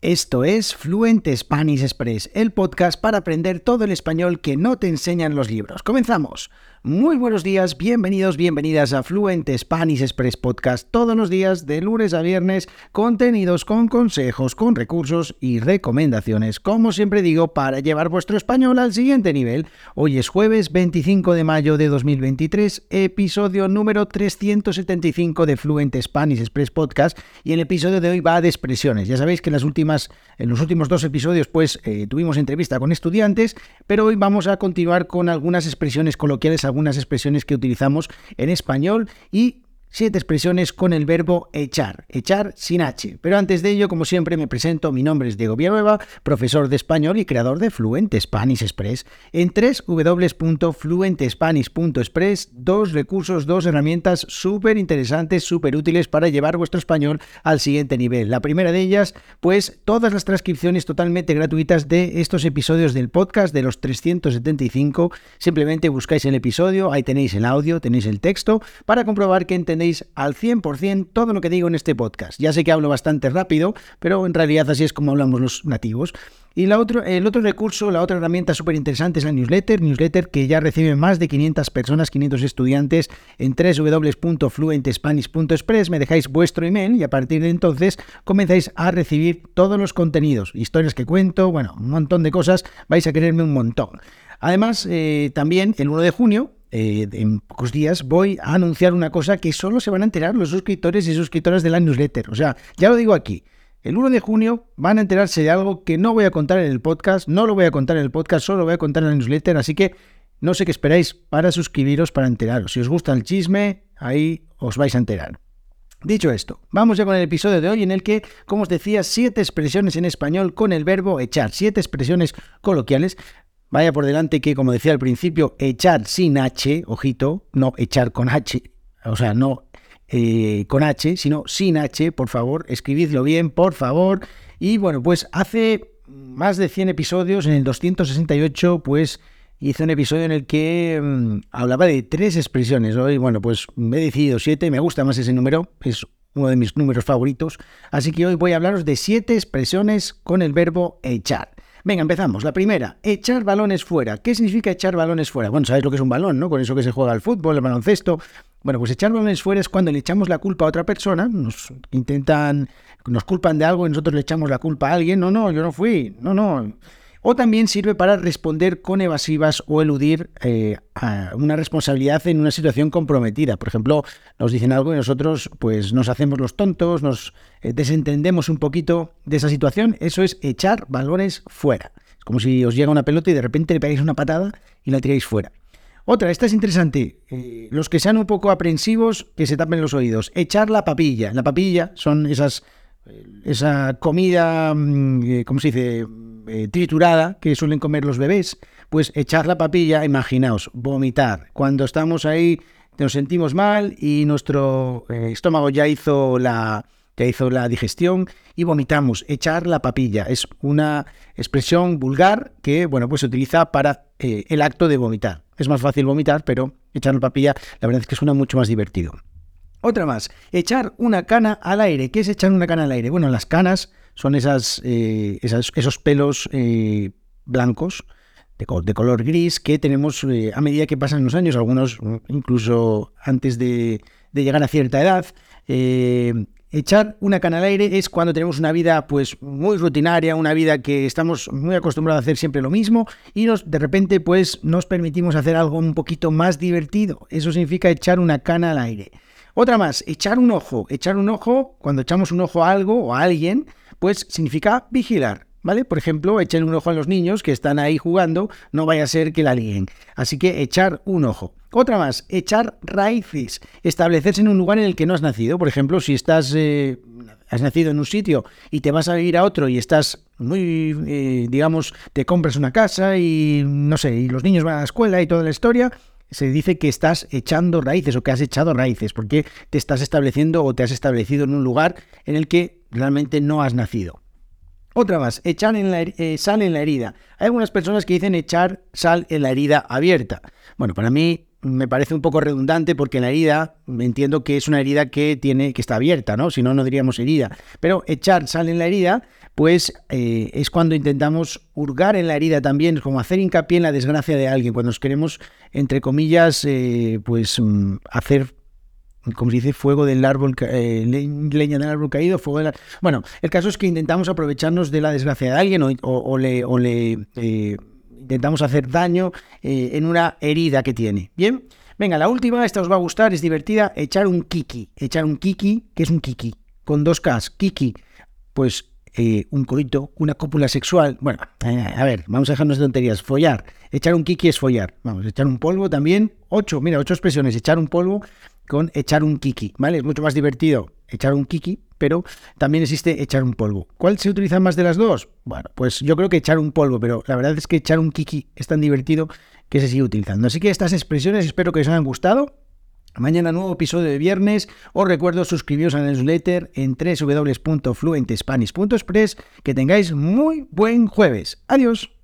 Esto es Fluent Spanish Express, el podcast para aprender todo el español que no te enseñan los libros. Comenzamos. Muy buenos días, bienvenidos, bienvenidas a Fluent Spanish Express Podcast todos los días de lunes a viernes, contenidos con consejos, con recursos y recomendaciones, como siempre digo, para llevar vuestro español al siguiente nivel. Hoy es jueves 25 de mayo de 2023, episodio número 375 de Fluent Spanish Express Podcast y el episodio de hoy va de expresiones. Ya sabéis que en, las últimas, en los últimos dos episodios pues eh, tuvimos entrevista con estudiantes, pero hoy vamos a continuar con algunas expresiones coloquiales algunas expresiones que utilizamos en español y Siete expresiones con el verbo echar, echar sin H. Pero antes de ello, como siempre, me presento. Mi nombre es Diego Villanueva, profesor de español y creador de Fluent Spanish Express. En www.fluentespanish.express, dos recursos, dos herramientas súper interesantes, súper útiles para llevar vuestro español al siguiente nivel. La primera de ellas, pues todas las transcripciones totalmente gratuitas de estos episodios del podcast, de los 375. Simplemente buscáis el episodio, ahí tenéis el audio, tenéis el texto, para comprobar que entendéis al 100% todo lo que digo en este podcast. Ya sé que hablo bastante rápido, pero en realidad así es como hablamos los nativos. Y el otro recurso, la otra herramienta súper interesante es la newsletter, newsletter que ya recibe más de 500 personas, 500 estudiantes en www.fluentespanish.express. Me dejáis vuestro email y a partir de entonces comenzáis a recibir todos los contenidos, historias que cuento, bueno, un montón de cosas, vais a quererme un montón. Además, eh, también el 1 de junio eh, en pocos días voy a anunciar una cosa que solo se van a enterar los suscriptores y suscriptoras de la newsletter. O sea, ya lo digo aquí. El 1 de junio van a enterarse de algo que no voy a contar en el podcast, no lo voy a contar en el podcast, solo lo voy a contar en la newsletter, así que no sé qué esperáis para suscribiros, para enteraros. Si os gusta el chisme, ahí os vais a enterar. Dicho esto, vamos ya con el episodio de hoy en el que, como os decía, siete expresiones en español con el verbo echar, siete expresiones coloquiales Vaya por delante que, como decía al principio, echar sin H, ojito, no echar con H, o sea, no eh, con H, sino sin H, por favor, escribidlo bien, por favor. Y bueno, pues hace más de 100 episodios, en el 268, pues hice un episodio en el que mm, hablaba de tres expresiones. Hoy, bueno, pues me he decidido siete, me gusta más ese número, es uno de mis números favoritos. Así que hoy voy a hablaros de siete expresiones con el verbo echar. Venga, empezamos. La primera, echar balones fuera. ¿Qué significa echar balones fuera? Bueno, sabéis lo que es un balón, ¿no? Con eso que se juega al fútbol, el baloncesto. Bueno, pues echar balones fuera es cuando le echamos la culpa a otra persona, nos intentan, nos culpan de algo y nosotros le echamos la culpa a alguien. No, no, yo no fui. No, no o también sirve para responder con evasivas o eludir eh, a una responsabilidad en una situación comprometida. Por ejemplo, nos dicen algo y nosotros pues nos hacemos los tontos, nos eh, desentendemos un poquito de esa situación. Eso es echar balones fuera. Es como si os llega una pelota y de repente le pegáis una patada y la tiráis fuera. Otra, esta es interesante. Eh, los que sean un poco aprensivos, que se tapen los oídos. Echar la papilla. La papilla son esas esa comida, mm, ¿cómo se dice? Eh, triturada que suelen comer los bebés, pues echar la papilla, imaginaos, vomitar. Cuando estamos ahí nos sentimos mal y nuestro eh, estómago ya hizo la ya hizo la digestión y vomitamos. Echar la papilla es una expresión vulgar que, bueno, pues se utiliza para eh, el acto de vomitar. Es más fácil vomitar, pero echar la papilla, la verdad es que suena mucho más divertido. Otra más, echar una cana al aire. ¿Qué es echar una cana al aire? Bueno, las canas son esas, eh, esos pelos eh, blancos de, color gris que tenemos eh, a medida que pasan los años, algunos incluso antes de, llegar a cierta edad. echar una cana al aire es cuando tenemos una vida pues muy rutinaria, una vida que estamos muy acostumbrados a hacer siempre lo mismo y nos, de repente pues nos permitimos hacer algo un poquito más divertido. Eso significa echar una cana al aire. Otra más, echar un ojo. Echar un ojo, cuando echamos un ojo a algo o a alguien, pues significa vigilar. ¿Vale? Por ejemplo, echen un ojo a los niños que están ahí jugando, no vaya a ser que la líen. Así que echar un ojo. Otra más, echar raíces. Establecerse en un lugar en el que no has nacido. Por ejemplo, si estás, eh, has nacido en un sitio y te vas a ir a otro y estás muy, eh, digamos, te compras una casa y no sé, y los niños van a la escuela y toda la historia, se dice que estás echando raíces o que has echado raíces, porque te estás estableciendo o te has establecido en un lugar en el que realmente no has nacido. Otra más, echar en la, eh, sal en la herida. Hay algunas personas que dicen echar sal en la herida abierta. Bueno, para mí me parece un poco redundante porque la herida, entiendo que es una herida que tiene, que está abierta, ¿no? Si no, no diríamos herida. Pero echar sal en la herida, pues eh, es cuando intentamos hurgar en la herida también, como hacer hincapié en la desgracia de alguien, cuando nos queremos, entre comillas, eh, pues mm, hacer como se dice, fuego del árbol, eh, leña del árbol caído, fuego del Bueno, el caso es que intentamos aprovecharnos de la desgracia de alguien o, le, o le intentamos hacer daño eh, en una herida que tiene. Bien, venga, la última, esta os va a gustar, es divertida, echar un kiki. Echar un kiki, ¿qué es un kiki? Con dos Ks, kiki, pues eh, un coito, una cópula sexual. Bueno, eh, a ver, vamos a dejarnos de tonterías. Follar. Echar un kiki es follar. Vamos, echar un polvo también. Ocho, mira, ocho expresiones. Echar un polvo con echar un kiki, ¿vale? Es mucho más divertido echar un kiki, pero también existe echar un polvo. ¿Cuál se utiliza más de las dos? Bueno, pues yo creo que echar un polvo, pero la verdad es que echar un kiki es tan divertido que se sigue utilizando. Así que estas expresiones espero que os hayan gustado. Mañana nuevo episodio de viernes. Os recuerdo suscribiros a la newsletter en www.fluentespanish.express. Que tengáis muy buen jueves. Adiós.